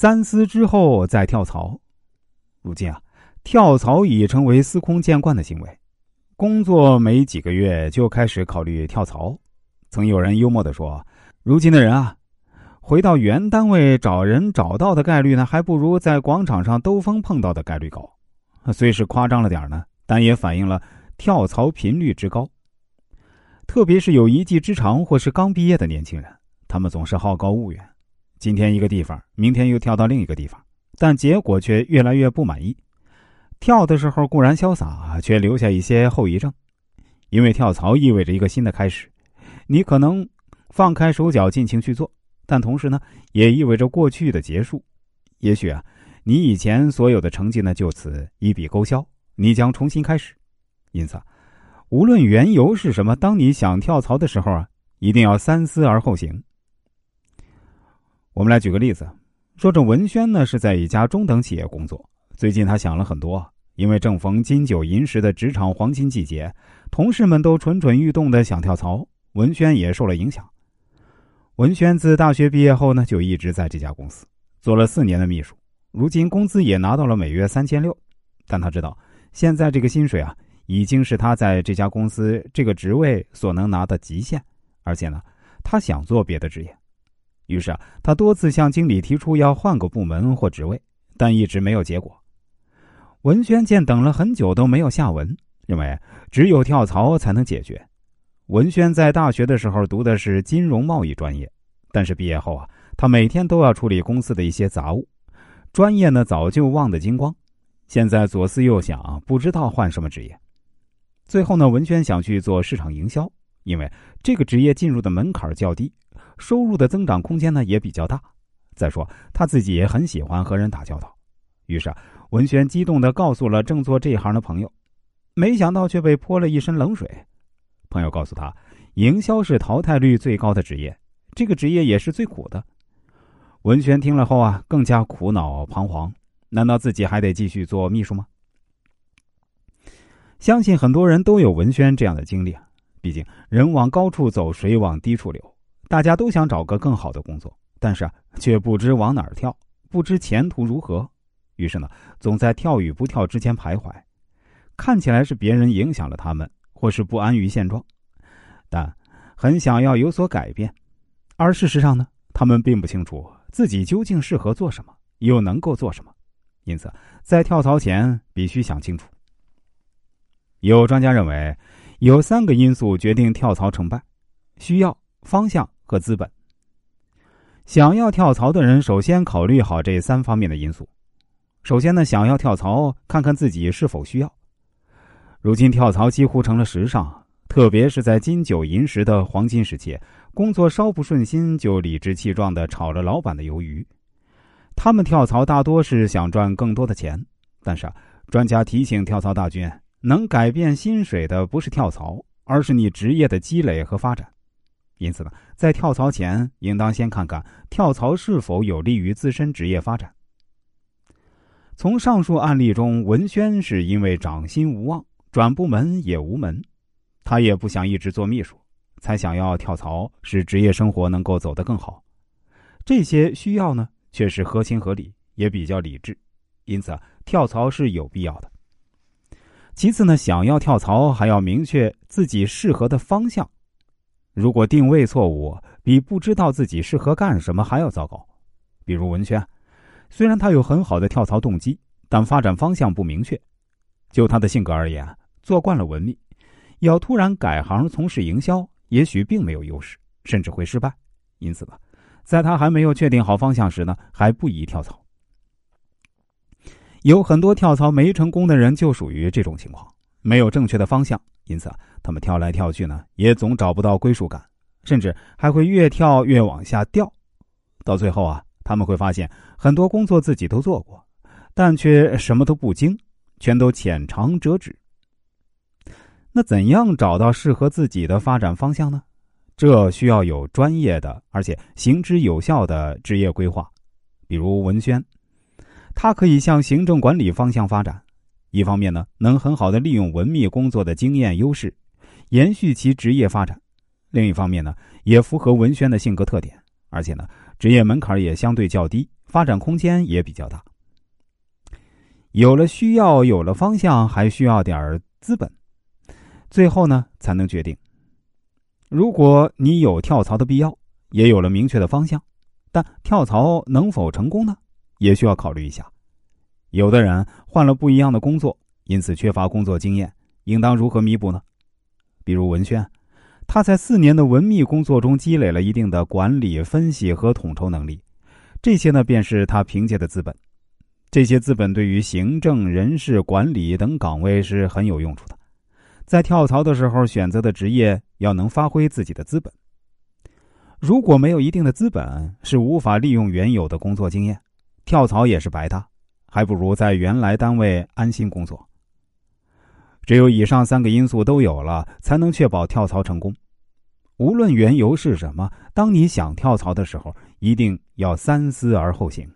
三思之后再跳槽。如今啊，跳槽已成为司空见惯的行为，工作没几个月就开始考虑跳槽。曾有人幽默的说：“如今的人啊，回到原单位找人找到的概率呢，还不如在广场上兜风碰到的概率高。”虽是夸张了点呢，但也反映了跳槽频率之高。特别是有一技之长或是刚毕业的年轻人，他们总是好高骛远，今天一个地方，明天又跳到另一个地方，但结果却越来越不满意。跳的时候固然潇洒，却留下一些后遗症，因为跳槽意味着一个新的开始，你可能放开手脚尽情去做，但同时呢，也意味着过去的结束。也许啊。你以前所有的成绩呢，就此一笔勾销，你将重新开始。因此，无论缘由是什么，当你想跳槽的时候啊，一定要三思而后行。我们来举个例子，说这文轩呢是在一家中等企业工作，最近他想了很多，因为正逢金九银十的职场黄金季节，同事们都蠢蠢欲动的想跳槽，文轩也受了影响。文轩自大学毕业后呢，就一直在这家公司。做了四年的秘书。如今工资也拿到了每月三千六，但他知道现在这个薪水啊，已经是他在这家公司这个职位所能拿的极限，而且呢，他想做别的职业，于是啊，他多次向经理提出要换个部门或职位，但一直没有结果。文轩见等了很久都没有下文，认为只有跳槽才能解决。文轩在大学的时候读的是金融贸易专业，但是毕业后啊，他每天都要处理公司的一些杂物。专业呢早就忘得精光，现在左思右想，不知道换什么职业。最后呢，文轩想去做市场营销，因为这个职业进入的门槛较低，收入的增长空间呢也比较大。再说他自己也很喜欢和人打交道，于是啊文轩激动的告诉了正做这一行的朋友，没想到却被泼了一身冷水。朋友告诉他，营销是淘汰率最高的职业，这个职业也是最苦的。文轩听了后啊，更加苦恼彷徨。难道自己还得继续做秘书吗？相信很多人都有文轩这样的经历啊。毕竟人往高处走，水往低处流。大家都想找个更好的工作，但是，却不知往哪儿跳，不知前途如何。于是呢，总在跳与不跳之间徘徊。看起来是别人影响了他们，或是不安于现状，但很想要有所改变。而事实上呢，他们并不清楚。自己究竟适合做什么，又能够做什么？因此，在跳槽前必须想清楚。有专家认为，有三个因素决定跳槽成败：需要、方向和资本。想要跳槽的人，首先考虑好这三方面的因素。首先呢，想要跳槽，看看自己是否需要。如今跳槽几乎成了时尚，特别是在金九银十的黄金时期。工作稍不顺心，就理直气壮的炒了老板的鱿鱼。他们跳槽大多是想赚更多的钱，但是啊，专家提醒跳槽大军，能改变薪水的不是跳槽，而是你职业的积累和发展。因此呢，在跳槽前，应当先看看跳槽是否有利于自身职业发展。从上述案例中，文轩是因为涨薪无望，转部门也无门，他也不想一直做秘书。才想要跳槽，使职业生活能够走得更好。这些需要呢，却是合情合理，也比较理智，因此跳槽是有必要的。其次呢，想要跳槽，还要明确自己适合的方向。如果定位错误，比不知道自己适合干什么还要糟糕。比如文轩，虽然他有很好的跳槽动机，但发展方向不明确。就他的性格而言，做惯了文秘，要突然改行从事营销。也许并没有优势，甚至会失败。因此呢，在他还没有确定好方向时呢，还不宜跳槽。有很多跳槽没成功的人就属于这种情况，没有正确的方向，因此他们跳来跳去呢，也总找不到归属感，甚至还会越跳越往下掉。到最后啊，他们会发现很多工作自己都做过，但却什么都不精，全都浅尝辄止。那怎样找到适合自己的发展方向呢？这需要有专业的而且行之有效的职业规划。比如文轩，他可以向行政管理方向发展，一方面呢能很好的利用文秘工作的经验优势，延续其职业发展；另一方面呢也符合文轩的性格特点，而且呢职业门槛也相对较低，发展空间也比较大。有了需要，有了方向，还需要点资本，最后呢才能决定。如果你有跳槽的必要，也有了明确的方向，但跳槽能否成功呢？也需要考虑一下。有的人换了不一样的工作，因此缺乏工作经验，应当如何弥补呢？比如文轩，他在四年的文秘工作中积累了一定的管理、分析和统筹能力，这些呢便是他凭借的资本。这些资本对于行政、人事管理等岗位是很有用处的。在跳槽的时候，选择的职业要能发挥自己的资本。如果没有一定的资本，是无法利用原有的工作经验，跳槽也是白搭，还不如在原来单位安心工作。只有以上三个因素都有了，才能确保跳槽成功。无论缘由是什么，当你想跳槽的时候，一定要三思而后行。